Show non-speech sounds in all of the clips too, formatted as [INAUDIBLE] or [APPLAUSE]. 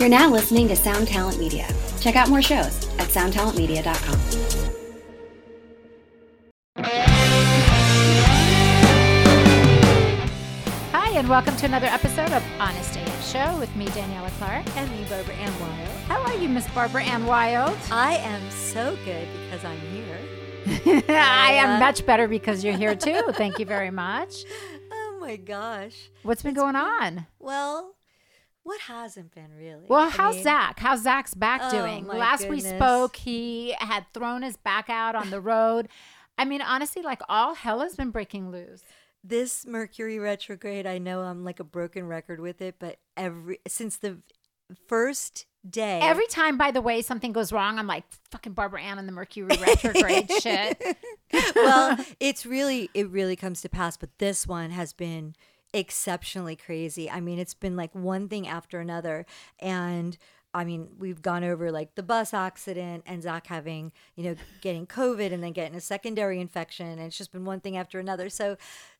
You're now listening to Sound Talent Media. Check out more shows at soundtalentmedia.com. Hi, and welcome to another episode of Honest AF Show with me, Daniela Clarke. And me, Barbara Ann Wylde. How are you, Miss Barbara Ann Wylde? I am so good because I'm here. [LAUGHS] I am much better because you're here too. [LAUGHS] Thank you very much. Oh my gosh. What's been going on? Well, what hasn't been really? Well, I how's mean, Zakk? How's Zakk's back Oh, doing? Last we spoke, he had thrown his back out on the [LAUGHS] road. I mean, honestly, like all hell has been breaking loose. This Mercury retrograde, I know I'm like a broken record with it, but every since the first day, Every time, by the way, something goes wrong, I'm like, fucking Barbara Ann and the Mercury retrograde shit. [LAUGHS] well, [LAUGHS] it's really it really comes to pass, but this one has been exceptionally crazy. I mean, it's been like one thing after another and I mean, we've gone over like the bus accident and Zakk having, you know, getting COVID and then getting a secondary infection. And it's just been one thing after another. So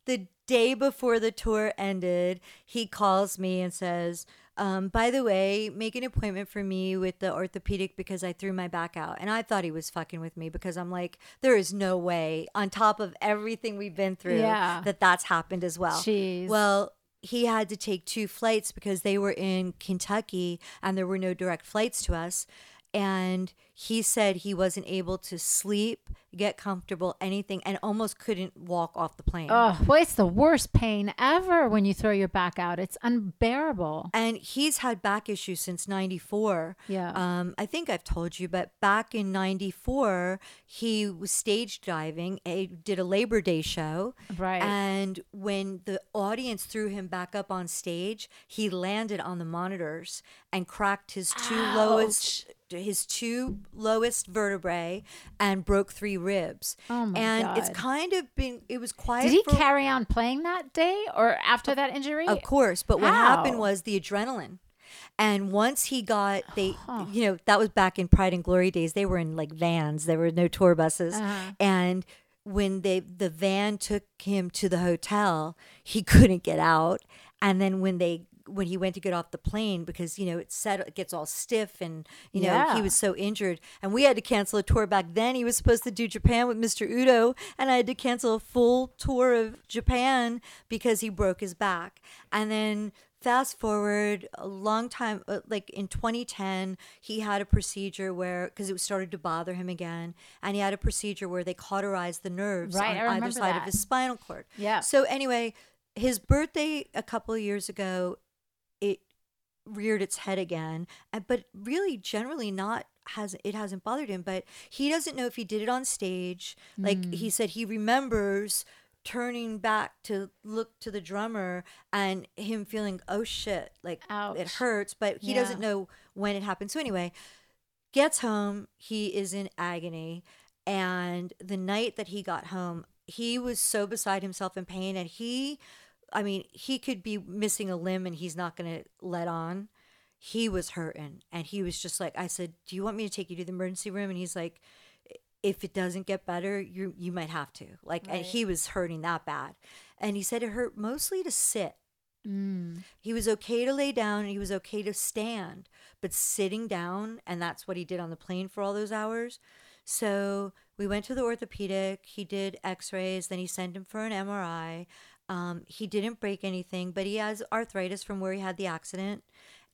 the day before the tour ended, he calls me and says, um, by the way, make an appointment for me with the orthopedic because I threw my back out. And I thought he was fucking with me because I'm like, there is no way, on top of everything we've been through, Yeah. that that's happened as well. Jeez. Well, he had to take two flights because they were in Kentucky and there were no direct flights to us. And he said he wasn't able to sleep, get comfortable, anything, and almost couldn't walk off the plane. Oh, boy, it's the worst pain ever when you throw your back out. It's unbearable. and he's had back issues since 94 Yeah. um i think i've told you but back in 94 he was stage diving he did a labor day show Right. and when the audience threw him back up on stage he landed on the monitors and cracked his two lowest his two lowest vertebrae and broke three ribs Oh my and it's kind of been it was quiet Did he for- carry on playing that day or after that injury? Of course, but what happened was the adrenaline. And once he got they you know, that was back in Pride and Glory days. They were in like vans. There were no tour buses. Uh-huh. And when they the van took him to the hotel, he [LAUGHS] couldn't get out. And then when they when he went to get off the plane because you know it set it gets all stiff and you know Yeah. he was so injured and we had to cancel a tour back then he was supposed to do Japan with Mr. Udo and I had to cancel a full tour of Japan because he broke his back and then fast forward a long time uh, like in 2010 he had a procedure where because it started to bother him again and he had a procedure where they cauterized the nerves Right, on either side that. of his spinal cord Yeah. so anyway his birthday a couple of years ago it reared its head again uh, but really generally not has it hasn't bothered him but he doesn't know if he did it on stage like Hmm. he said he remembers turning back to look to the drummer and him feeling oh shit like it hurts but he Yeah. doesn't know when it happened so anyway gets home he is in agony and the night that he got home he was so beside himself in pain and he i mean he could be missing a limb and he's not going to let on he was hurting and he was just like i said do you want me to take you to the emergency room and he's like if it doesn't get better you you might have to like and he was hurting that bad and he said it hurt mostly to sit Mm. he was okay to lay down and he was okay to stand, but sitting down, and that's what he did on the plane for all those hours. So we went to the orthopedic. He did x rays, then he sent him for an MRI. Um, he didn't break anything, but he has arthritis from where he had the accident.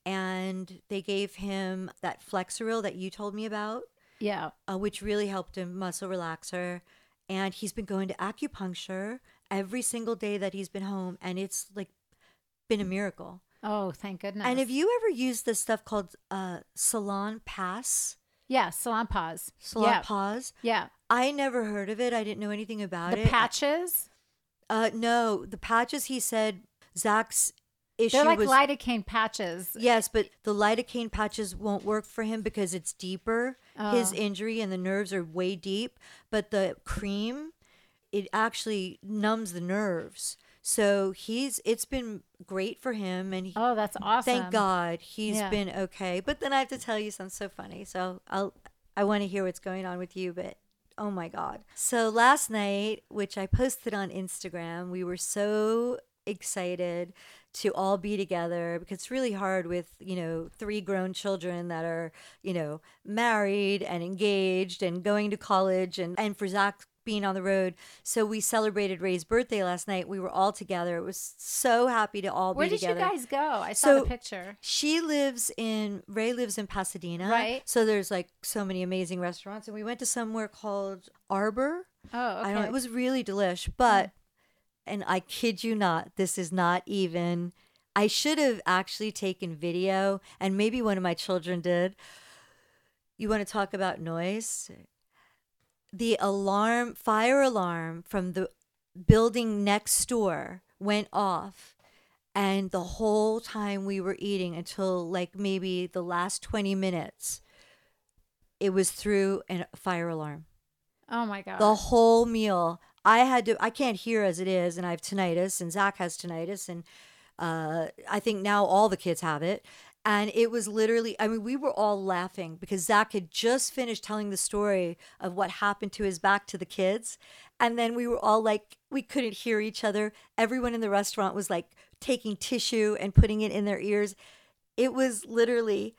And they gave him that Flexeril that you told me about, Yeah. uh, which really helped him, muscle relaxer. And he's been going to acupuncture every single day that he's been home, and it's like been a miracle. Oh, thank goodness. And have you ever used this stuff called uh, Salonpas? Yeah, salon pause. Salon yeah. Pause? Yeah. I never heard of it. I didn't know anything about The it. patches. Uh, no, the patches. He said Zakk's issue They're like was lidocaine patches. yes, but the lidocaine patches won't work for him because it's deeper. His Oh. injury and the nerves are way deep. But the cream, it actually numbs the nerves. So he's it's been great for him, and he, Oh, that's awesome. Thank God he's Yeah. been okay. But then I have to tell you something so funny. So I'll I want to hear what's going on with you, but oh my God. So last night, which I posted on Instagram, we were so excited to all be together because it's really hard with, you know, three grown children that are, you know, married and engaged and going to college and, and for Zakk being on the road. So we celebrated Ray's birthday last night. We were all together. It was so happy to all Where be together. Where did you guys go? I saw the picture. She lives in Ray lives in Pasadena. Right. So there's like so many amazing restaurants and we went to somewhere called Arbor. Oh, okay. Mm. I don't. It was really delish, but and I kid you not, this is not even I should have actually taken video and maybe one of my children did. You want to talk about noise? The alarm, fire alarm from the building next door went off. And the whole time we were eating until like maybe the last 20 minutes, it was through a fire alarm oh my god. the whole meal. I had to. I can't hear as it is, and I have tinnitus, and Zakk has tinnitus, and uh, I think now all the kids have it. And it was literally. I mean, we were all laughing because Zakk had just finished telling the story of what happened to his back to the kids, and then we were all like, we couldn't hear each other. Everyone in the restaurant was like taking tissue and putting it in their ears. It was literally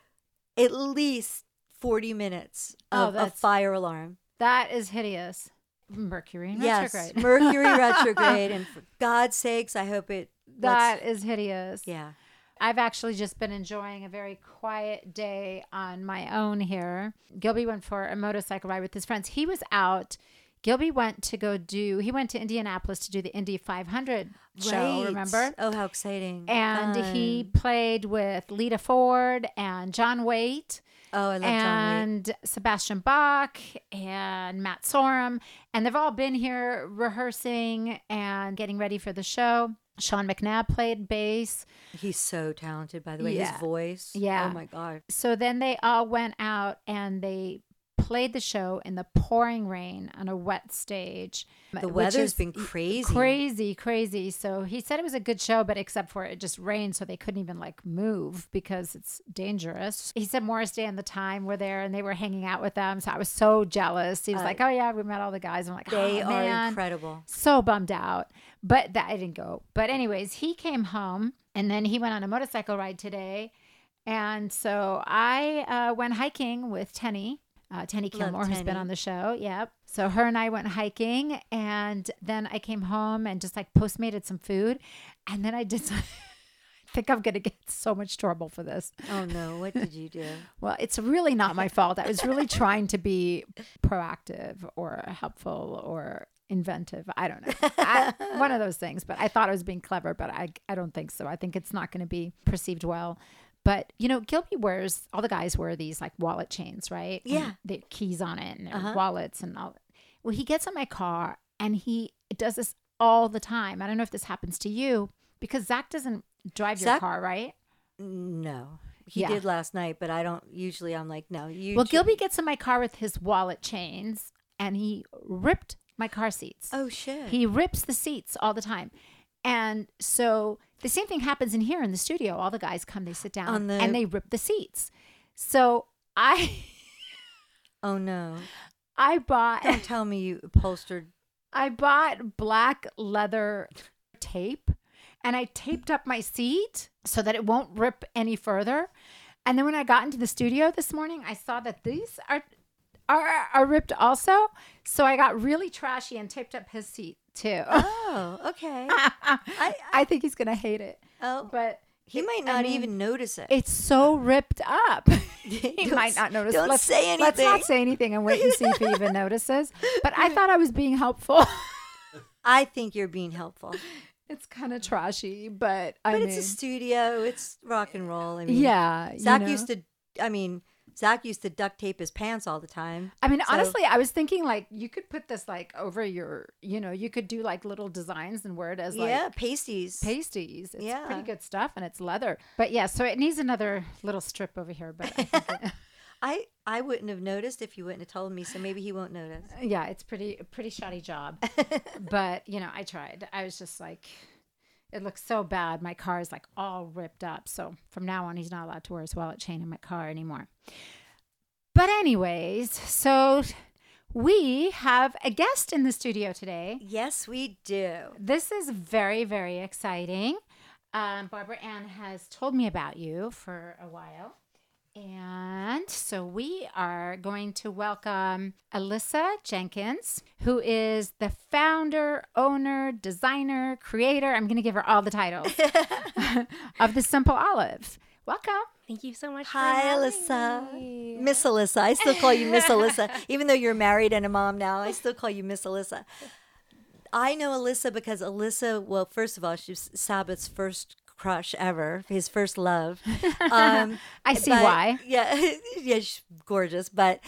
at least forty minutes Oh, of a fire alarm. that is hideous. Mercury Yes, retrograde. Mercury [LAUGHS] retrograde, and for God's sakes, I hope it. That is hideous. yeah. I've actually just been enjoying a very quiet day on my own here. Gilby went for a motorcycle ride with his friends. He was out. Gilby went to go do, he went to Indianapolis to do the Indy 500 show, Right. remember? Oh, how exciting! And he played with Lita Ford and John Waite Oh, I love John Wayne. and Sebastian Bach and Matt Sorum. And they've all been here rehearsing and getting ready for the show. Sean McNabb played bass. He's so talented, by the way. Yeah. His voice. Oh yeah. Oh my God. So then they all went out and they played the show in the pouring rain on a wet stage. The weather's been crazy. Crazy, crazy. So he said it was a good show, but except for it just rained, so they couldn't even like move because it's dangerous. He said Morris Day and the Time were there and they were hanging out with them. So I was so jealous. He was Uh, like, Oh yeah, we met all the guys. I'm like, They oh, are man incredible. so bummed out. But that I didn't go. But anyways, he came home and then he went on a motorcycle ride today. And so I uh, went hiking with Tenny. Uh, Tenny Love Kilmore, who's been on the show. Yep. So her and I went hiking, and then I came home and just like postmated some food, and then I did. Some, [LAUGHS] I think I'm gonna get so much trouble for this. Oh no! What did you do? [LAUGHS] Well, it's really not my fault. I was really trying to be proactive or helpful or inventive. I don't know. I, one of those things. But I thought I was being clever, but I, I don't think so. I think it's not going to be perceived well. But you know, Gilby wears all the guys wear these like wallet chains, right? Yeah. the keys on it and their Uh-huh. wallets and all. Well, he gets in my car and he does this all the time. I don't know if this happens to you because Zakk doesn't drive your car, right? No, he Yeah. did last night, but I don't. Usually, I'm like, no. You. Well, Gilby gets in my car with his wallet chains and he ripped my car seats. Oh shit. He rips the seats all the time. And so the same thing happens in here in the studio. All the guys come, they sit down the- and they rip the seats. So I [LAUGHS] oh no! I bought Don't tell me you upholstered. I bought black leather tape and I taped up my seat so that it won't rip any further. And then when I got into the studio this morning, I saw that these are are, are ripped also. So I got really trashy and taped up his seat too. Oh, okay. [LAUGHS] I, I think he's gonna hate it. Oh, But he might I not mean, even notice it. It's so ripped up. [LAUGHS] he might not notice. don't let's, say anything. Let's not say anything and wait and see if he even [LAUGHS] notices. But I thought I was being helpful. I think you're being helpful. it's kind of trashy, but I But mean, it's a studio. It's rock and roll. I mean, yeah. you Zakk know? used to. I mean, Zakk used to duct tape his pants all the time. I mean, So- honestly, I was thinking like you could put this like over your, you know, you could do like little designs and wear it as like yeah, pasties. pasties. It's Yeah. pretty good stuff and it's leather. But yeah, so it needs another little strip over here. But I it, [LAUGHS] [LAUGHS] I I wouldn't have noticed if you wouldn't have told me. So maybe he won't notice. yeah, it's pretty pretty shoddy job. [LAUGHS] but you know, I tried. I was just like, it looks so bad. My car is like all ripped up. So from now on, he's not allowed to wear his wallet chain in my car anymore. But anyways, so we have a guest in the studio today. Yes, we do. This is very, very exciting. Um, Barbara Ann has told me about you for a while. And so we are going to welcome Alyssa Jenkins, who is the founder, owner, designer, creator. I'm going to give her all the titles [LAUGHS] of The Simple Olive. Welcome. Thank you so much. Hi, for Alyssa. me. Miss Alyssa. I still call you Miss Alyssa. [LAUGHS] Even though you're married and a mom now, I still call you Miss Alyssa. I know Alyssa because Alyssa, well, first of all, she's Sabbath's first crush ever, his first love. [LAUGHS] Um, I see but- why. Yeah, [LAUGHS] yeah, she's gorgeous. But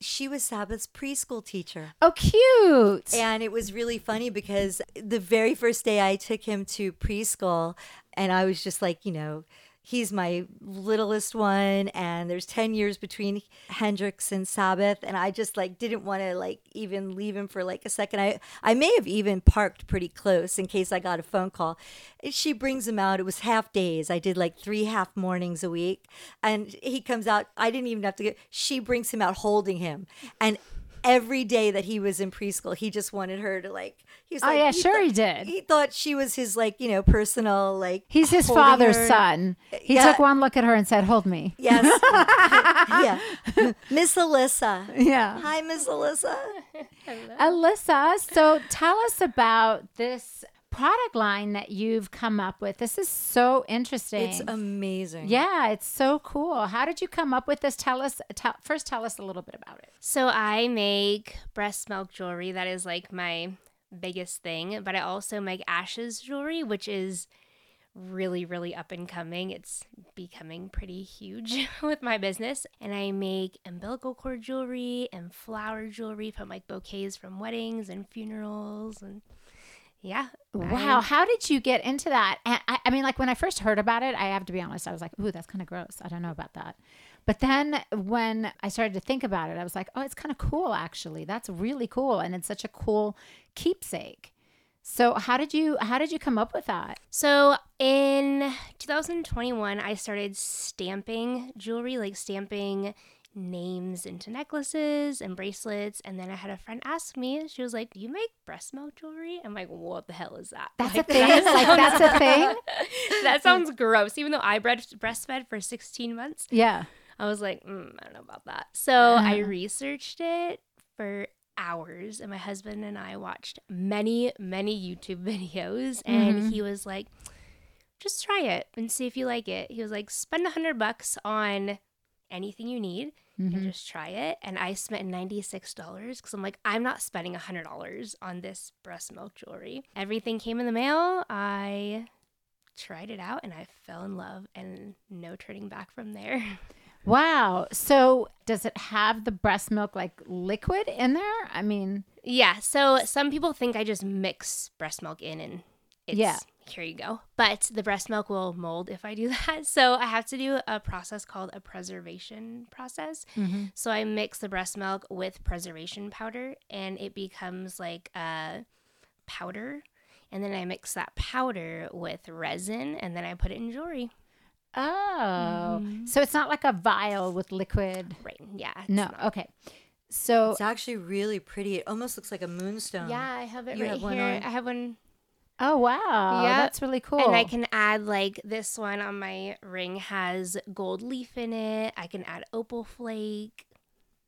she was Sabbath's preschool teacher. Oh, cute. And it was really funny because the very first day I took him to preschool, and I was just like, you know, he's my littlest one, and there's 10 years between Hendrix and Sabbath. And I just like didn't want to like even leave him for like a second. I, I may have even parked pretty close in case I got a phone call. She brings him out. It was half days. I did like three half mornings a week. And he comes out. I didn't even have to get, she brings him out holding him. And every day that he was in preschool, he just wanted her to like. He was Oh, like, yeah, sure thought- he did. He thought she was his like you know personal like. He's his father's her. son. He Yeah. took one look at her and said, Hold me. Yes. [LAUGHS] yeah. [LAUGHS] Miss Alyssa. Yeah. Hi, Miss Alyssa. [LAUGHS] Alyssa, so tell us about this product line that you've come up with. This is so interesting. It's amazing. yeah, it's so cool. How did you come up with this? Tell us tell, first tell us a little bit about it. So I make breast milk jewelry. That is like my biggest thing. But I also make ashes jewelry, which is really, really up and coming. It's becoming pretty huge [LAUGHS] with my business. And I make umbilical cord jewelry and flower jewelry from like bouquets from weddings and funerals and yeah. Wow, I'm- how did you get into that? And I, I mean, like when I first heard about it, I have to be honest, I was like, "Ooh, that's kind of gross. I don't know about that." But then when I started to think about it, I was like, "Oh, it's kind of cool, actually. That's really cool, and it's such a cool keepsake." So, how did you how did you come up with that? So in 2021, I started stamping jewelry, like stamping names into necklaces and bracelets. And then I had a friend ask me, she was like, Do you make breast milk jewelry? I'm like, What the hell is that? That's Like, a thing. that like that's a thing. [LAUGHS] that sounds gross. Even though I breastfed for 16 months, Yeah. I was like, mm, I don't know about that. So I researched it for hours, and my husband and I watched many, many YouTube [LAUGHS] videos, and Mhm. he was like, just try it and see if you like it. He was like, spend a hundred bucks on anything you need and Mhm. just try it. And I spent $96 because I'm like, I'm not spending a $100 on this breast milk jewelry. Everything came in the mail. I tried it out and I fell in love and no turning back from there. [LAUGHS] Wow. So, does it have the breast milk like liquid in there? I mean, Yeah. So some people think I just mix breast milk in and it's Yeah. here you go. But the breast milk will mold if I do [LAUGHS] that. So I have to do a process called a preservation process. Mm-hmm. So I mix the breast milk with preservation powder and it becomes like a powder. And then I mix that powder with resin and then I put it in jewelry. oh, mm-hmm. so it's not like a vial with liquid. Right. Yeah. No. not- Okay. So, It's actually really pretty. It almost looks like a moonstone. Yeah, I have it You right have one here. on? I have one oh wow, Yeah. that's really cool. And I can add like this one on my ring has gold leaf in it. I can add opal flake.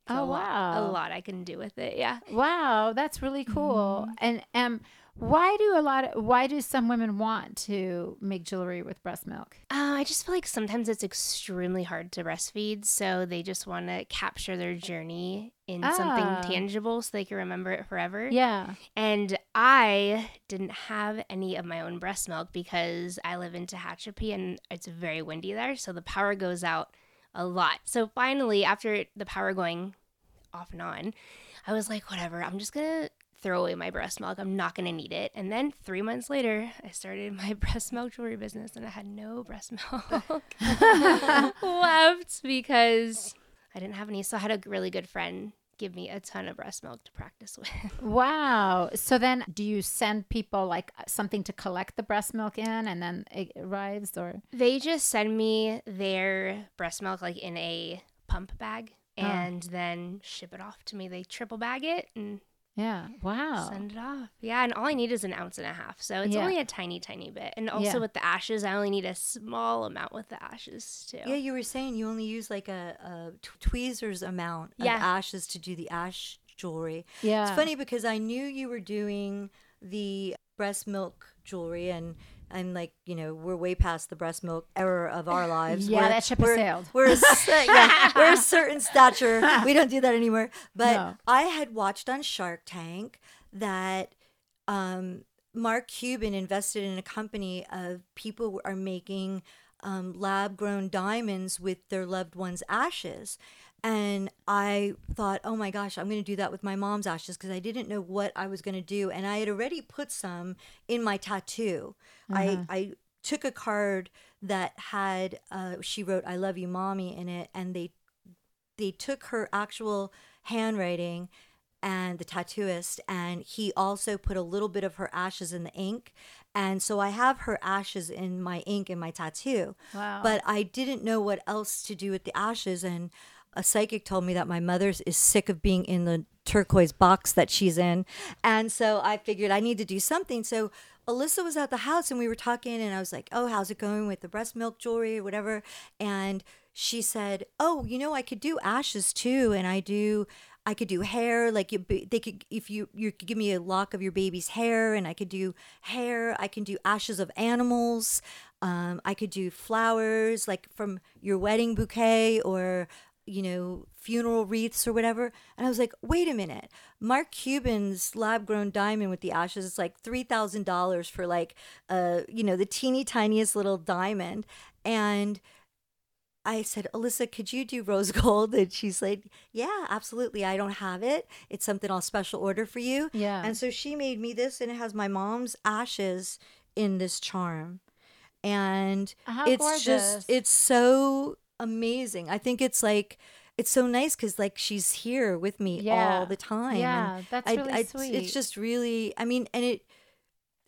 It's Oh, a lot, wow. a lot I can do with it. Yeah. Wow, that's really cool. Mm-hmm. And um, why do a lot of why do some women want to make jewelry with breast milk? Uh, I just feel like sometimes it's extremely hard to breastfeed, so they just want to capture their journey in Ah. something tangible so they can remember it forever. Yeah. And I didn't have any of my own breast milk because I live in Tehachapi and it's very windy there. So the power goes out a lot. So finally, after the power going off and on, I was like, whatever, I'm just going to throw away my breast milk. I'm not going to need it. And then three months later, I started [LAUGHS] my breast milk jewelry business and I had no breast [LAUGHS] milk left because I didn't have any. So I had a really good friend give me a ton of breast milk to practice [LAUGHS] with. Wow. So then, do you send people like something to collect the breast milk in, and then it arrives, or They just send me their breast milk like in a pump bag. Oh. and then ship it off to me. They triple bag it and Yeah. Wow. send it off. Yeah, and all I need is an ounce and a half. So it's Yeah. only a tiny, tiny bit. And also Yeah. with the ashes, I only need a small amount with the ashes too. Yeah, you were saying you only use like a, a t- tweezers amount of Yeah. ashes to do the ash jewelry. Yeah. It's funny because I knew you were doing the breast milk jewelry and I'm like, you know, we're way past the breast milk era of our [LAUGHS] lives. Yeah, We're- that ship has sailed. We're a, yeah, we're a [LAUGHS] certain stature. We don't do that anymore. But No. I had watched on Shark Tank that um, Mark Cuban invested in a company of people who are making um, lab grown diamonds with their loved ones' ashes. And I thought, oh my gosh, I'm going to do that with my mom's ashes because I didn't know what I was going to do. And I had already put some in my tattoo. I, I took a card that had, uh, she wrote, I love you, mommy, in it. And they they took her actual handwriting and the tattooist and he also put a little bit of her ashes in the ink and so i have her ashes in my ink in my tattoo Wow. but i didn't know what else to do with the ashes and a psychic told me that my mother is sick of being in the turquoise box that she's in and so i figured i need to do something so alyssa was at the house and we were talking and i was like oh how's it going with the breast milk jewelry or whatever and she said oh you know i could do ashes too and i do I could do hair, like you, they could if you you could give me a lock of your baby's hair, and I could do hair. I can do ashes of animals. Um, I could do flowers, like from your wedding bouquet, or you know funeral wreaths or whatever. And I was like, wait a minute, Mark Cuban's lab grown diamond with the ashes is like three thousand dollars for like uh you know the teeny tiniest little diamond, and I said, Alyssa, could you do rose [LAUGHS] gold? And she's like, Yeah, absolutely. I don't have it. It's something I'll special order for you. Yeah. And so she made me this, and it has my mom's ashes in this charm. And How it's gorgeous. just, it's so amazing. I think it's like, it's so nice because like she's here with me Yeah. all the time. Yeah, And that's I- really I- sweet. It's just really, I mean, and it,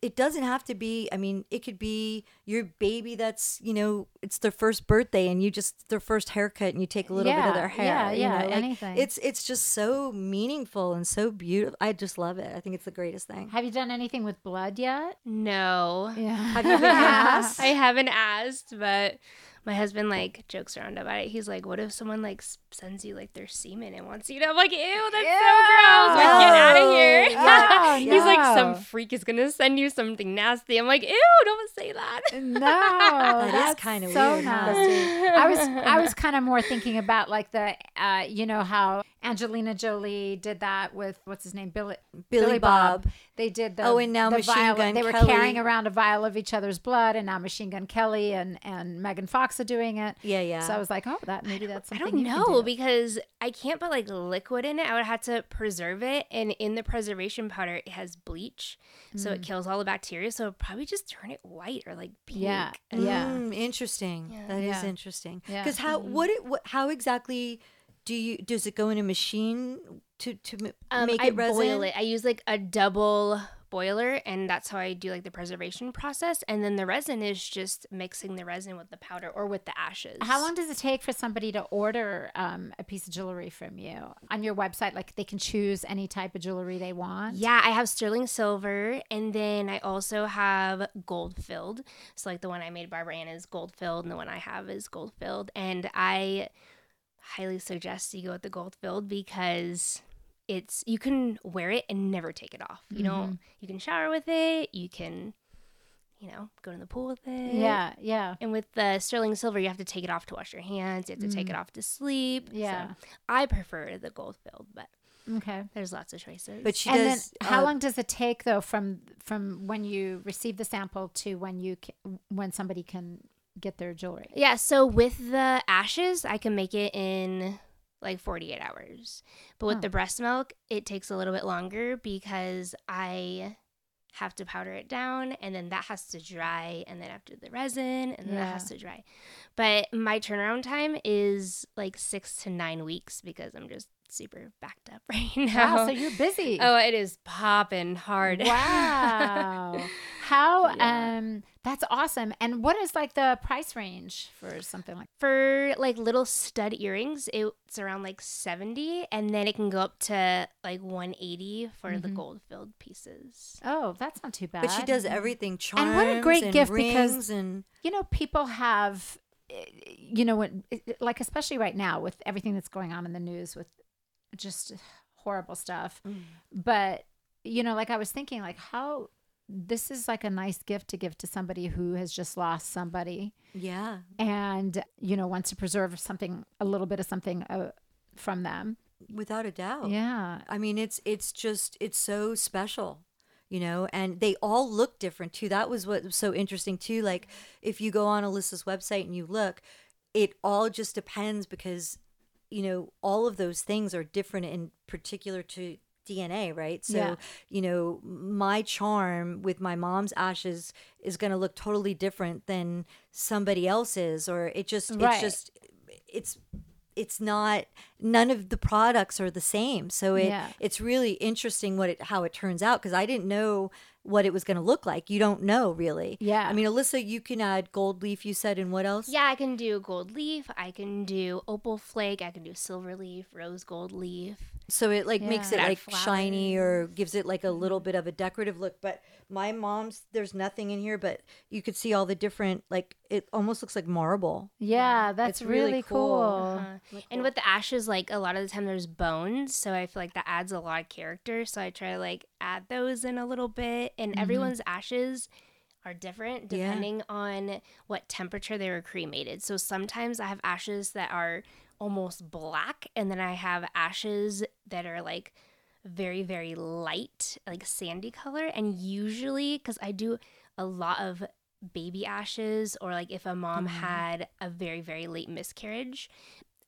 it doesn't have to be i mean it could be your baby that's you know it's their first birthday and you just their first haircut and you take a little bit of their hair yeah, you yeah, know, like, anything. it's it's just so meaningful and so beautiful i just love it i think it's the greatest thing Have you done anything with blood yet? No. Yeah. Have you been [LAUGHS] asked? I haven't asked, but my husband like jokes around about it. He's like, "What if someone like sends you like their semen and wants you to?" I'm like, "Ew, that's so gross! Like, get out of here!" [LAUGHS] No, [LAUGHS] He's like, "Some freak is gonna send you something nasty." I'm like, "Ew, don't say that." [LAUGHS] No, That is that's kinda so weird, nasty. I was I was kind of more thinking about like the uh, you know how Angelina Jolie did that with what's his name Billy Billy Bob. They did the Oh, and now the Machine vial- Gun They were Kelly. carrying around a vial of each other's blood, and now Machine Gun Kelly and and Megan Fox are doing it. Yeah, yeah. So I was like, oh, that maybe that's I don't you can know do. because I can't put like liquid in it. I would have to preserve it, and in the preservation powder, it has bleach, so Mm. it kills all the bacteria. So probably just turn it white or like pink. Yeah, and- yeah. Mm, interesting Yeah. That is Yeah. interesting Yeah. because how what it what, how exactly do you does it go in a machine to to m- Um, make I it resin boil it. I use like a double boiler, and that's how I do like the preservation process. And then the resin is just mixing the resin with the powder or with the ashes. How long does it take for somebody to order um, a piece of jewelry from you on your website? Like they can choose any type of jewelry they want. Yeah, I have sterling silver, and then I also have gold filled. So like the one I made Barbara Ann is gold filled, and the one I have is gold filled. And I highly suggest you go with the gold filled because it's you can wear it and never take it off. You know, you can shower with it. You can, you know, go to the pool with it. Yeah, yeah. And with the sterling silver, you have to take it off to wash your hands. You have to take it off to sleep. So Yeah. I prefer the gold filled, but Okay. there's lots of choices. but she and does then how uh, long does it take though from from when you receive the sample to when you ca- when somebody can get their jewelry? Yeah, so with the ashes, I can make it in like 48 hours. But with Oh. the breast milk, it takes a little bit longer because I have to powder it down and then that has to dry and then after the resin and then that has to dry. But my turnaround time is like 6 to 9 weeks because I'm just super backed up [LAUGHS] right now. Wow, so you're busy. oh, it is popping hard. [LAUGHS] Wow. How Yeah. um that's awesome. And what is like the price range for something like For like little stud earrings, it's around like 70 and then it can go up to like 180 for the Mhm. gold filled pieces. Oh, that's not too bad. But she does everything charms And what a great gift because- rings and you know, people have, eh, you know, when, eh, like, especially right now with everything that's going on in the news with just horrible stuff. Mm. But, you know, like I was thinking, like, how this is like a nice gift to give to somebody who has just lost somebody yeah. and, you know, wants to preserve something, a little bit of something uh, from them. Without a doubt. Yeah. I mean, it's it's just it's so special, you know, and they all look different too. That was what was so interesting too. Like if you go on Alyssa's website and you look, it all just depends because, you know, all of those things are different in particular to DNA, right? So, Yeah. you know, my charm with my mom's ashes is going to look totally different than somebody else's or it just Right. it's just it's it's not none of the products are the same so it Yeah. it's really interesting what it how it turns out because i didn't know what it was going to look like you don't know really Yeah. i mean alyssa you can add gold leaf you said and what else Yeah, I can do gold leaf, I can do opal flake, I can do silver leaf, rose gold leaf. So it like makes it Add like shiny or gives it like a Mm-hmm. little bit of a decorative look but my mom's there's nothing in here but you could see all the different like it almost looks like marble Yeah. That's It's really really, cool. cool. Uh, and with the ashes, like a lot of the time there's bones, so I feel like that adds a lot of character. So I try to like add those in a little bit. And everyone's ashes are different Yeah. depending on what temperature they were cremated. So sometimes I have ashes that are almost black, and then I have ashes that are like very very light, like sandy color. And usually, because I do a lot of baby ashes or like if a mom had a very very late miscarriage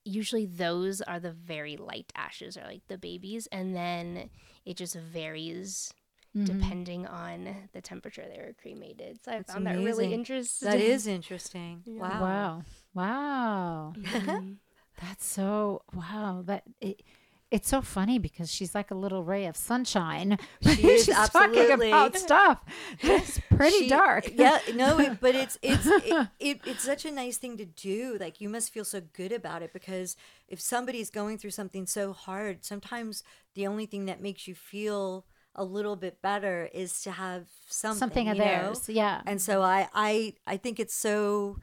usually those are the very light ashes or like the babies and then it just varies Mhm. depending on the temperature they were cremated so i That's found that really interesting that is interesting [LAUGHS] Yeah. wow Wow. Wow. Mhm. That's so wow. That it, it's so funny because she's like a little ray of sunshine. [LAUGHS] She is, she's talking about stuff. [LAUGHS] It's pretty She- dark. Yeah, no, it, but it's [LAUGHS] it's it, it, it's such a nice thing to do. Like you must feel so good about it because if somebody's going through something so hard, sometimes the only thing that makes you feel a little bit better is to have something, Something of you know? theirs. Yeah. And so I I I think it's so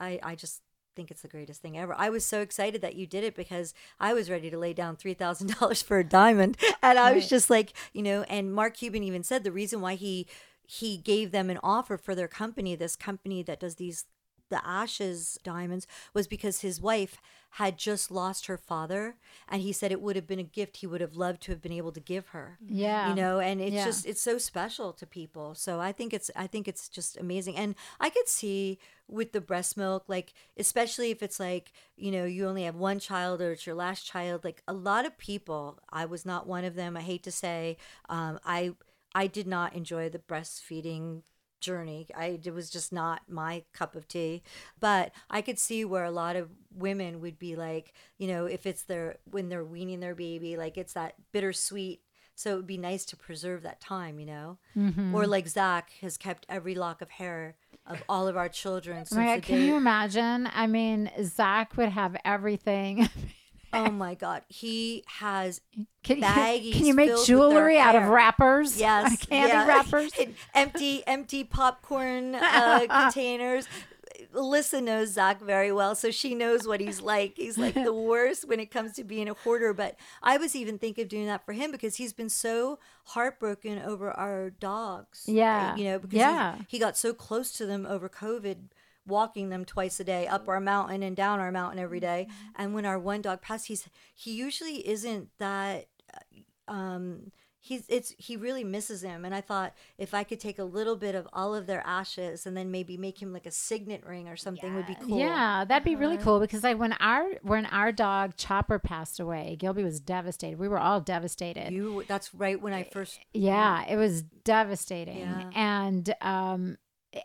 I I just think it's the greatest thing ever. I was so excited that you did it because I was ready to lay down three thousand dollars for a diamond, [LAUGHS] and I was Right. just like, you know. And Mark Cuban even said the reason why he he gave them an offer for their company, this company that does these the ashes diamonds was because his wife had just lost her father and he said it would have been a gift he would have loved to have been able to give her Yeah. you know and it's Yeah. just it's so special to people so i think it's i think it's just amazing and i could see with the breast milk like especially if it's like you know you only have one child or it's your last child like a lot of people i was not one of them i hate to say um, i i did not enjoy the breastfeeding journey. I it was just not my cup of tea. But I could see where a lot of women would be like, you know, if it's their when they're weaning their baby, like it's that bittersweet. So it would be nice to preserve that time, you know. Mm-hmm. Or like Zakk has kept every lock of hair of all of our children since Oh my God, can day. you imagine? I mean, Zakk would have everything. [LAUGHS] oh my god, he has [LAUGHS] Can, Baggies can you make filled with their jewelry out of wrappers? [LAUGHS] Yes, candy yeah. wrappers. [LAUGHS] Empty, empty popcorn uh, containers. Alyssa knows Zakk very well, so she knows what he's like. He's like the worst when it comes to being a hoarder. But I was even thinking of doing that for him because he's been so heartbroken over our dogs. Yeah. you know, because Yeah. he, got so close to them over COVID. Walking them twice a day up our mountain and down our mountain every day. And when our one dog passed, he's he usually isn't that um he's it's he really misses him and i thought if i could take a little bit of all of their ashes and then maybe make him like a signet ring or something would be cool Yeah, that'd be really Uh-huh. cool because like when our when our dog Chopper passed away, Gilby was devastated. We were all devastated. you that's right when i first yeah, it was devastating. Yeah. And um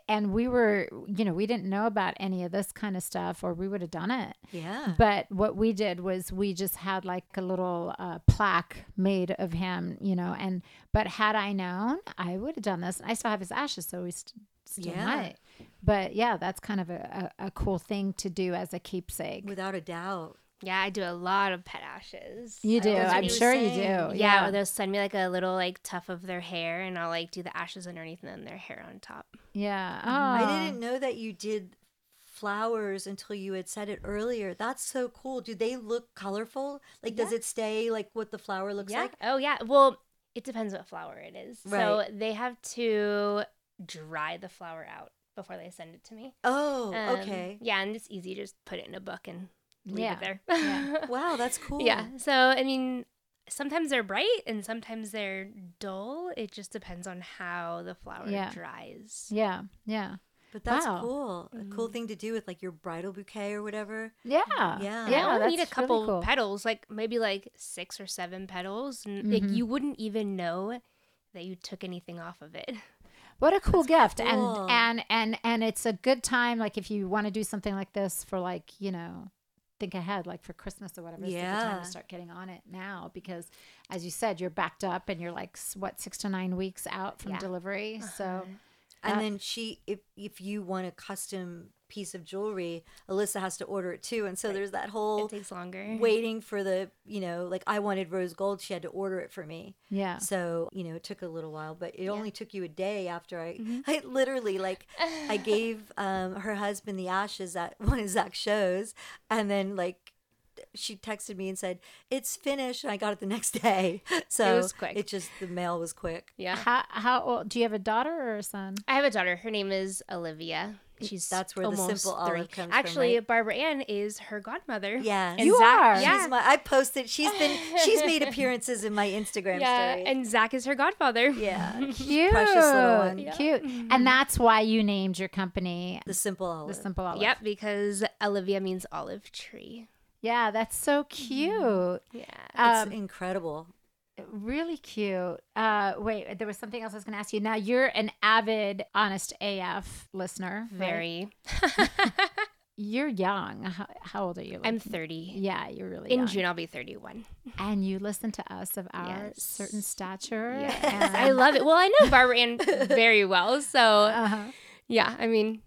and we were, you know, we didn't know about any of this kind of stuff, or we would have done it. Yeah. But what we did was we just had like a little uh, plaque made of him, you know. And but had I known, I would have done this. I still have his ashes, so we st- still Yeah. might. But yeah, that's kind of a, a, a cool thing to do as a keepsake. Without a doubt. Yeah, I do a lot of pet ashes. You do. that's I'm you were sure you do. saying. Yeah, or they'll send me like a little like tuft of their hair, and I'll like do the ashes underneath and then their hair on top. Yeah. Oh, I didn't know that you did flowers until you had said it earlier. That's so cool. Do they look colorful? Like, does it stay like what the flower looks yeah. like? Oh yeah. Well, it depends what flower it is. Right. So they have to dry the flower out before they send it to me. Oh, Um, okay. Yeah, and it's easy. Just put it in a book and leave Yeah. it there. Yeah. [LAUGHS] Wow, that's cool. Yeah. So I mean, sometimes they're bright and sometimes they're dull. It just depends on how the flower Yeah. dries. Yeah. Yeah. But that's Wow. cool. A cool Mm-hmm. thing to do with like your bridal bouquet or whatever. Yeah. Yeah. Yeah. Yeah, I only need a really couple cool. petals, like maybe like six or seven petals. And like you wouldn't even know that you took anything off of it. What a cool gift. cool. And and and and it's a good time like if you want to do something like this for like, you know, think ahead like for Christmas or whatever. It's a good time to start getting on it now because as you said, you're backed up and you're like what 6 to 9 weeks out from Yeah. delivery. So And Uh, then she, if if you want a custom piece of jewelry, Alyssa has to order it too. And so there's that whole It takes longer. [LAUGHS] waiting for the, you know, like I wanted rose gold, she had to order it for me. yeah. So, you know, it took a little while, but it only took you a day after I, Mm-hmm. [LAUGHS] I literally like, I [LAUGHS] gave um, her husband the ashes at one of Zakk's shows. And then like, she texted me and said, it's finished. And I got it the next day. So it was quick. It just, the mail was quick. Yeah. How how old do you have a daughter or a son? I have a daughter. Her name is Olivia. She's That's where the almost simple three. olive comes from, Actually, right? Barbara Ann is her godmother. Yeah. And You Zakk, are. Yeah. My, I posted, she's been, she's made [LAUGHS] appearances in my Instagram yeah, story. and Zakk is her godfather. yeah. [LAUGHS] Cute. Precious little one. Cute. And that's why you named your company The simple Olive. the. Simple Olive. Yep, because Olivia means olive tree. Yeah, that's so cute. Yeah. It's Um, incredible. Really cute. Uh, wait, there was something else I was going to ask you. Now you're an avid, honest AF listener. right? Very. [LAUGHS] You're young. How, how old are you? I'm 30. Yeah, you're really In young. June, I'll be 31. And you listen to us of our Yes. certain stature. Yes. and- I love it. Well, I know Barbara Ann very well. So, [LAUGHS] Uh-huh. yeah, I mean,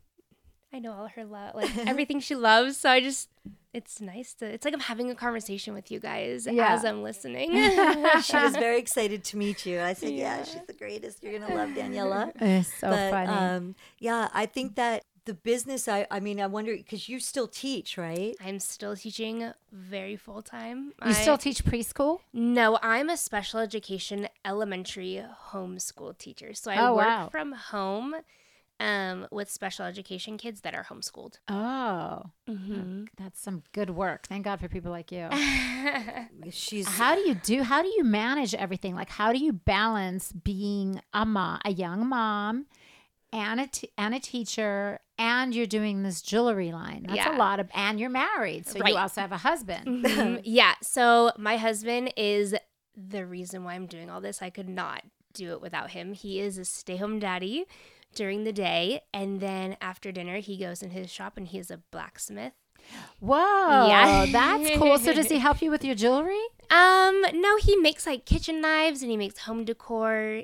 I know all her love, [LAUGHS] like everything she loves. So I just, it's nice to, it's like I'm having a conversation with you guys Yeah. as I'm listening. [LAUGHS] She was very [LAUGHS] excited to meet you. I said, yeah, she's the greatest. You're going to love Daniela. It's so but funny. um, yeah, I think that the business, I, I mean, I wonder, because you still teach, right? I'm still teaching very full time. you still teach preschool? No, I'm a special education elementary homeschool teacher. So I Oh, work wow. from home um, with special education kids that are homeschooled. Oh, Mm-hmm. that's some good work. Thank God for people like you. [LAUGHS] She's how do you do how do you manage everything like how do you balance being a mom a young mom and a, t- and a teacher and you're doing this jewelry line that's Yeah. a lot of and you're married so Right. you also have a husband Mhm. [LAUGHS] yeah. So my husband is the reason why I'm doing all this. I could not do it without him. He is a stay home daddy during the day. And then after dinner, he goes in his shop and he is a blacksmith. whoa Yeah. that's cool so does he help you with your jewelry [LAUGHS] Um, no, he makes like kitchen knives and he makes home decor.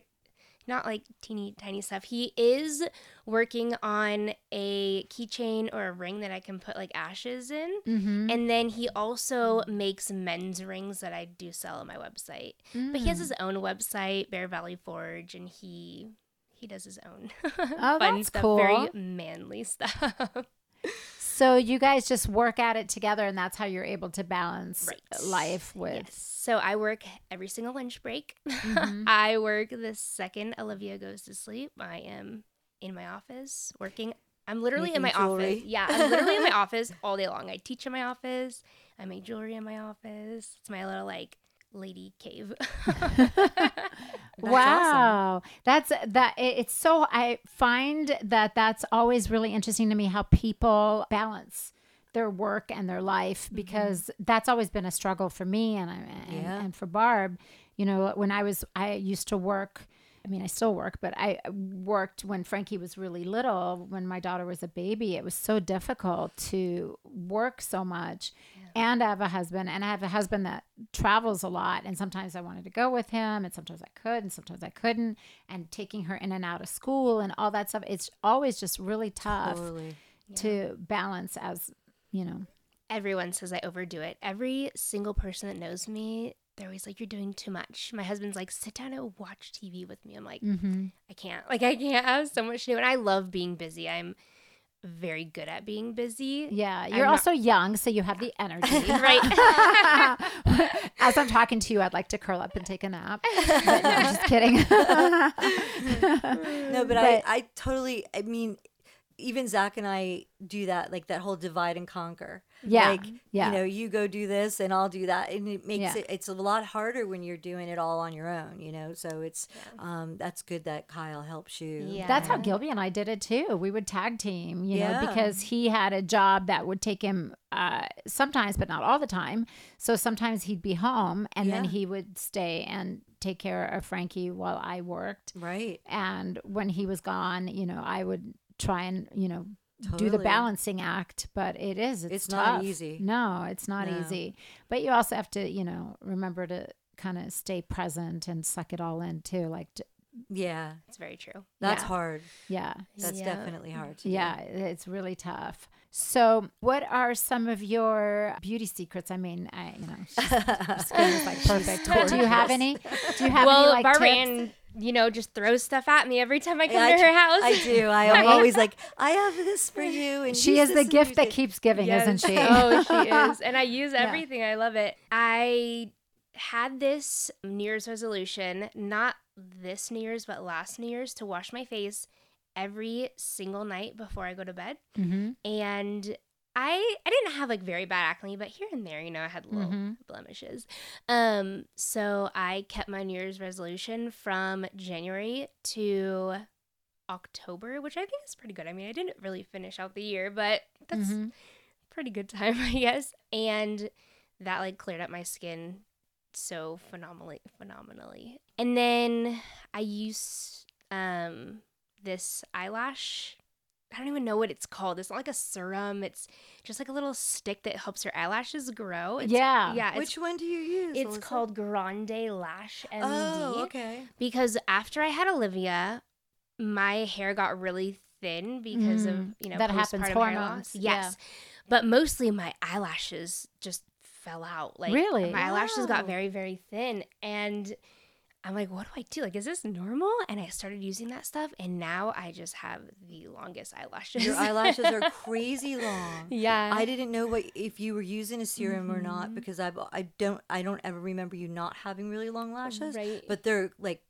Not like teeny tiny stuff. He is working on a keychain or a ring that I can put like ashes in. mm-hmm. And then he also makes men's rings that I do sell on my website. But he has Mm. his own website, Bear Valley Forge, and he he does his own [LAUGHS] Oh, fun that's stuff, cool. very manly [LAUGHS] stuff. so you guys just work at it together and that's how you're able to balance Right. life with Yes. So I work every single lunch break. Mhm. [LAUGHS] I work the second Olivia goes to sleep. I am in my office working. I'm literally in my jewelry. office. Yeah, I'm literally in my office all day long. I teach in my office. I make jewelry in my office. It's my little like lady cave. [LAUGHS] [LAUGHS] That's wow that's that it- it's so i find that that's always really interesting to me how people balance their work and their life Mm-hmm. because that's always been a struggle for me and I- and, Yeah. and for barb you know when i was i used to work I mean, I still work, but I worked when Frankie was really little. When my daughter was a baby, it was so difficult to work so much. And I have a husband, and I have a husband that travels a lot. And sometimes I wanted to go with him, and sometimes I could, and sometimes I couldn't. And taking her in and out of school and all that stuff, it's always just really tough Totally. to balance as, you know. Everyone says I overdo it. Every single person that knows me, they're always like, "You're doing too much." My husband's like, "Sit down and watch TV with me." I'm like, Mm-hmm. I can't. Like, I can't. I have so much to do, and I love being busy. I'm very good at being busy. Yeah, I'm you're not- also young, so you have the energy. [LAUGHS] Right. [LAUGHS] As I'm talking to you, I'd like to curl up and take a nap. But no, I'm just kidding. [LAUGHS] No, but, But- I, I totally, I mean, even Zakk and I do that, like that whole divide and conquer. Yeah, Like, yeah. you know, you go do this and I'll do that. And it makes Yeah. it, it's a lot harder when you're doing it all on your own, you know? So it's, um, that's good that Kyle helps you. Yeah. That's how Gilby and I did it too. We would tag team, you know, Yeah. because he had a job that would take him uh, sometimes, but not all the time. So sometimes he'd be home and then he would stay and take care of Frankie while I worked. Right. And when he was gone, you know, I would try and, you know, do the balancing act, but it is it's, It's not easy. No, it's not No. easy. But you also have to, you know, remember to kind of stay present and suck it all in too. Like, t- Yeah. It's very true. That's Yeah. hard. yeah, That's Yeah. definitely hard to do. yeah, it's really tough. So, what are some of your beauty secrets? I mean, I, you know, she's- her skin is like [LAUGHS] perfect. Do you have any? Do you have well, any like Barbara tips? Ann, you know, just throws stuff at me every time I come I to her house. I do. [LAUGHS] I am always [LAUGHS] like, I have this for you. And She is the gift that keeps giving, isn't she? [LAUGHS] oh, she is. And I use Yeah. everything. I love it. I had this New Year's resolution, not this New Year's, but last New Year's, to wash my face every single night before I go to bed. hmm And I I didn't have like very bad acne, but here and there, you know, I had little Mhm. blemishes. Um, so I kept my New Year's resolution from January to October, which I think is pretty good. I mean, I didn't really finish out the year, but that's Mhm. pretty good time, [LAUGHS] I guess. And that like cleared up my skin so phenomenally phenomenally. And then I use um this eyelash I don't even know what it's called. It's not like a serum. It's just like a little stick that helps your eyelashes grow. It's, Yeah. Yeah. It's, Which one do you use? it's Alyssa? called Grande Lash MD. Oh, okay. Because after I had Olivia, my hair got really thin because of, Mm, you know, that happens, postpartum hair hormones, loss. yeah. Yes. But mostly my eyelashes just fell out. Like Really? my eyelashes got very, very thin. And I'm like, what do I do? Like, is this normal? And I started using that stuff, and now I just have the longest eyelashes. Your eyelashes are crazy [LAUGHS] long. yeah. I didn't know what if you were using a serum or Mm-hmm. not because I've I don't I don't ever remember you not having really long lashes. Right. But they're like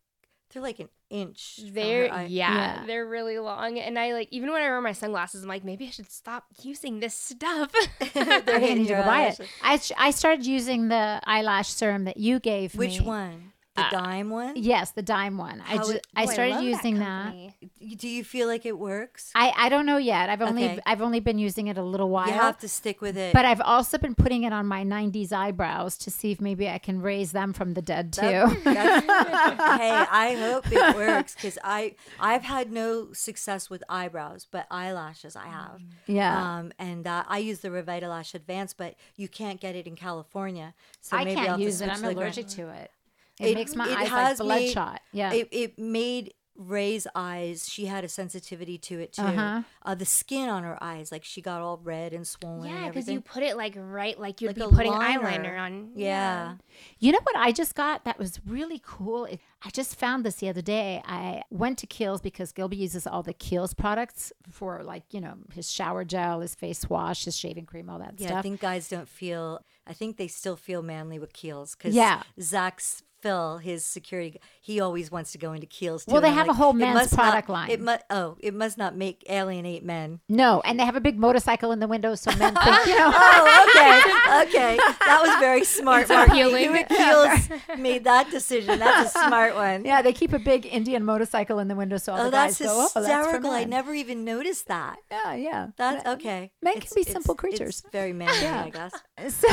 they're like an inch. They're yeah, Yeah. they're really long, and I like even when I wear my sunglasses, I'm like maybe I should stop using this stuff. They're [LAUGHS] [LAUGHS] I think I need to go buy it. I, I started using the eyelash serum that you gave me. Which one? The Uh, dime one? Yes, the dime one. I just it- I Oh, started love using that. company. Do you feel like it works? I I don't know yet. I've only Okay. I've only been using it a little while. You have to stick with it. but I've also been putting it on my 90s eyebrows to see if maybe I can raise them from the dead too. [LAUGHS] That- [LAUGHS] hey, I hope it works because I I've had no success with eyebrows, but eyelashes I have. yeah. Um, and uh, I use the Revitalash Advance, but you can't get it in California. So I maybe can't I'll use it. I'm to the Grand- allergic to it. It, It- makes my it eyes like has made- bloodshot. Yeah. It, it made Ray's eyes. She had a sensitivity to it too. Uh-huh. Uh, the skin on her eyes, like she got all red and swollen. Yeah, because you put it like right, like you'd Like be putting liner. eyeliner on. Yeah. You know what I just got that was really cool? It- I just found this the other day. I went to Kiehl's because Gilby uses all the Kiehl's products for like, you know, his shower gel, his face wash, his shaving cream, all that Yeah, stuff. I think guys don't feel. I think they still feel manly with Kiehl's because Yeah. Zakk's Phil, his security, he always wants to go into Kiehl's. Too. Well, they have a whole men's product not, line. It must. Oh, it must not make alienate men. no, and they have a big motorcycle in the window so men think, you [LAUGHS] know. Oh, okay, [LAUGHS] okay. That was very smart. It's Mark. appealing. You at Kiehl's made that decision. That's a smart one. Yeah, they keep a big Indian motorcycle in the window so all Oh, the guys go, oh, that's hysterical. I never even noticed that. Yeah, yeah. That's okay. Men can be simple creatures. It's very [LAUGHS] manly, I guess. So,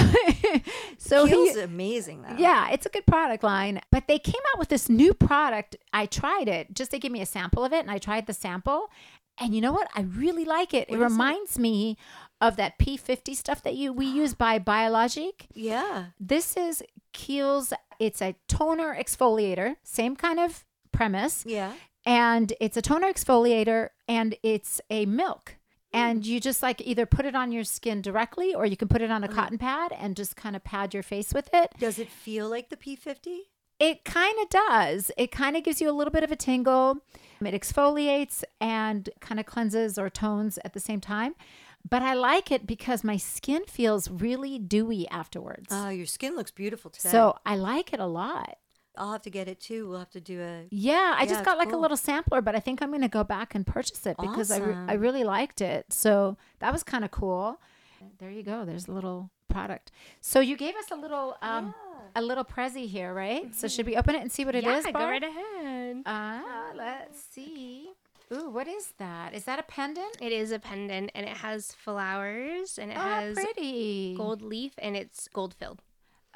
So he- amazing though. Yeah, it's a good product line. But they came out with this new product. I tried it just to give me a sample of it, and I tried the sample. And you know what? I really like it. it What it? reminds me of that P50 stuff that you we [GASPS] use by Biologique. Yeah. This is Kiehl's. It's a toner exfoliator, same kind of premise, Yeah. and it's a toner exfoliator, and it's a milk. And mm-hmm. you just like either put it on your skin directly, or you can put it on a uh-huh. cotton pad and just kind of pad your face with it. Does it feel like the P50? It kind of does. It kind of gives you a little bit of a tingle. It exfoliates and kind of cleanses or tones at the same time. But I like it because my skin feels really dewy afterwards. Oh, your skin looks beautiful today. so I like it a lot. I'll have to get it too. We'll have to do a. Yeah, I Yeah, just got like a little sampler, but I think I'm going to go back and purchase it because I, re- I really liked it. So that was kind of cool. There you go. There's a little product. So you gave us a little um a little prezi here, right? So should we open it and see what it is? yeah, go right ahead. Uh, let's see. Ooh, what is that? Is that a pendant? It is a pendant and it has flowers and it oh, has pretty. gold leaf and it's gold filled.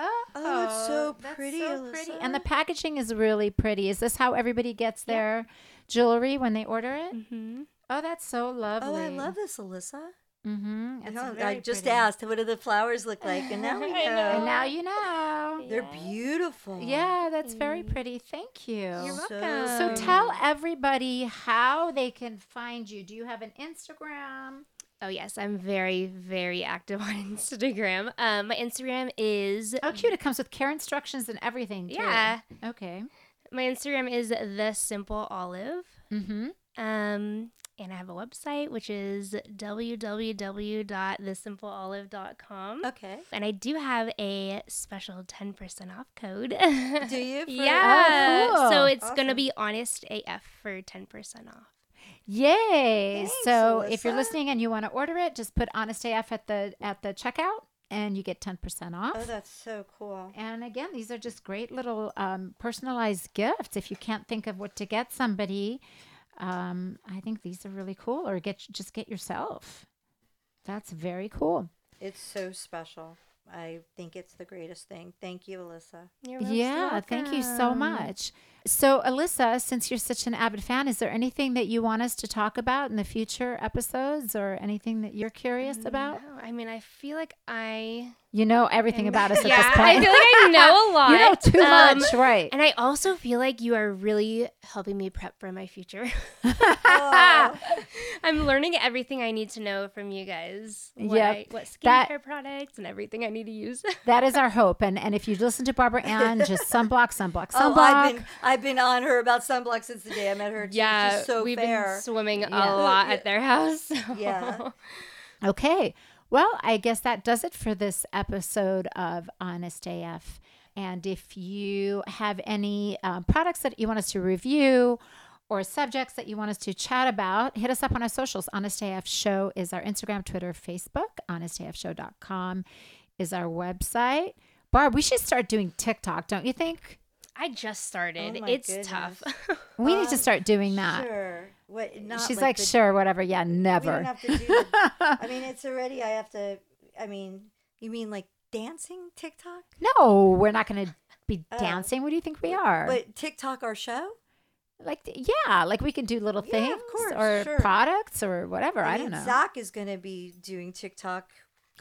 Oh, Oh, it's so pretty, so pretty. Alyssa. And the packaging is really pretty. Is this how everybody gets their jewelry when they order it? Mm-hmm. Oh, that's so lovely. Oh, I love this, Alyssa. Mm-hmm. I, I just pretty. asked, what do the flowers look like? And now [LAUGHS] we know. And now you know. They're beautiful. Yeah, that's very pretty. Thank you. You're So welcome. So tell everybody how they can find you. Do you have an Instagram? Oh yes, I'm very very active [LAUGHS] on Instagram. Um, my Instagram is Oh, cute. It comes with care instructions and everything. Too. Yeah. Okay. my Instagram is the simple olive. Mm-hmm. Um, and I have a website which is www.thesimpleolive.com. Okay. And I do have a special 10% off code. Do you? For- [LAUGHS] yeah. Oh, cool. So it's going to be honest AF for 10% off. Yay! Thanks, so if you're listening and you want to order it, just put Honest AF at the at the checkout, and you get ten percent off. Oh, that's so cool. and again, these are just great little um, personalized gifts. If you can't think of what to get somebody, um, I think these are really cool. Or get just get yourself. That's very cool. It's so special. I think it's the greatest thing. Thank you, Alyssa. You're most Yeah, thank you so much. So, Alyssa, since you're such an avid fan, is there anything that you want us to talk about in the future episodes or anything that you're curious um, about? No, I mean, I feel like I. You know everything about us at yeah, this point. I feel like I know a lot. [LAUGHS] you know too Um, much, right? And I also feel like you are really helping me prep for my future. Oh, [LAUGHS] [LAUGHS] I'm learning everything I need to know from you guys. What, Yep. I, what skincare That- products and everything I need to use. that is our hope. And and if you listen to Barbara Ann, just sunblock, sunblock, sunblock. oh, I've been I've been on her about sunblock since the day I met her. Yeah, just so we've fair. been swimming Yeah. a lot at their house. so- Yeah. Okay. Well, I guess that does it for this episode of Honest AF. And if you have any uh, products that you want us to review or subjects that you want us to chat about, hit us up on our socials. Honest AF Show is our Instagram, Twitter, Facebook. HonestAFShow.com is our website. Barb, we should start doing TikTok, don't you think? I just started. Oh it's goodness. tough. [LAUGHS] We need Um, to start doing that. Sure. What? Not She's like, the- sure, whatever. Yeah, never. don't have to do. [LAUGHS] I mean, it's already. I have to. I mean, you mean like dancing TikTok? no, we're not going to be Oh. dancing. What do you think we are? But TikTok our show? like yeah like we can do little Yeah, things of course, or sure. products or whatever i, mean, don't know Zakk is going to be doing TikTok.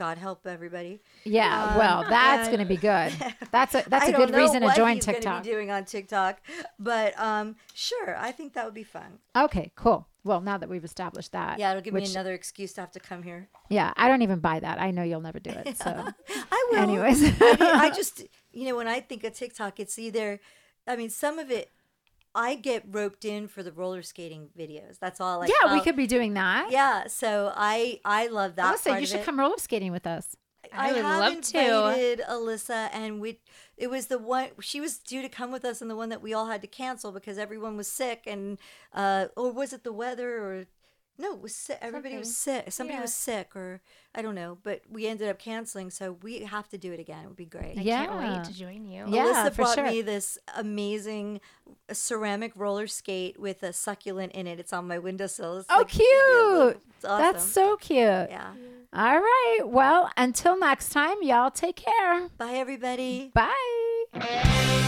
God help everybody. yeah um, well that's going to be good [LAUGHS] that's a that's a good reason to join tiktok doing on TikTok, but um, sure, I think that would be fun. okay cool well now that we've established that Yeah, it'll give me another excuse to have to come here. yeah i don't even buy that i know you'll never do it [LAUGHS] so I will. Anyways. I, mean, I [LAUGHS] just, you know, when I think of TikTok, it's either, I mean, some of it, I get roped in for the roller skating videos. That's all. Like, yeah we could be doing that Yeah, so I I love that. Alyssa, you should come roller skating with us I would have love to. Alyssa, and we. It was the one she was due to come with us, and the one that we all had to cancel because everyone was sick, and uh, or was it the weather or. No, it was sick. Everybody was sick. Somebody was sick, or I don't know. But we ended up canceling, so we have to do it again. It would be great. I Yeah. can't wait to join you. Yeah, Alyssa for brought sure. me this amazing uh, ceramic roller skate with a succulent in it. It's on my windowsill. It's oh like- cute It's awesome. that's so cute yeah. All right. Well, until next time, y'all take care. Bye, everybody. Bye.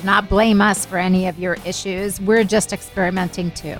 Do not blame us for any of your issues. We're just experimenting too.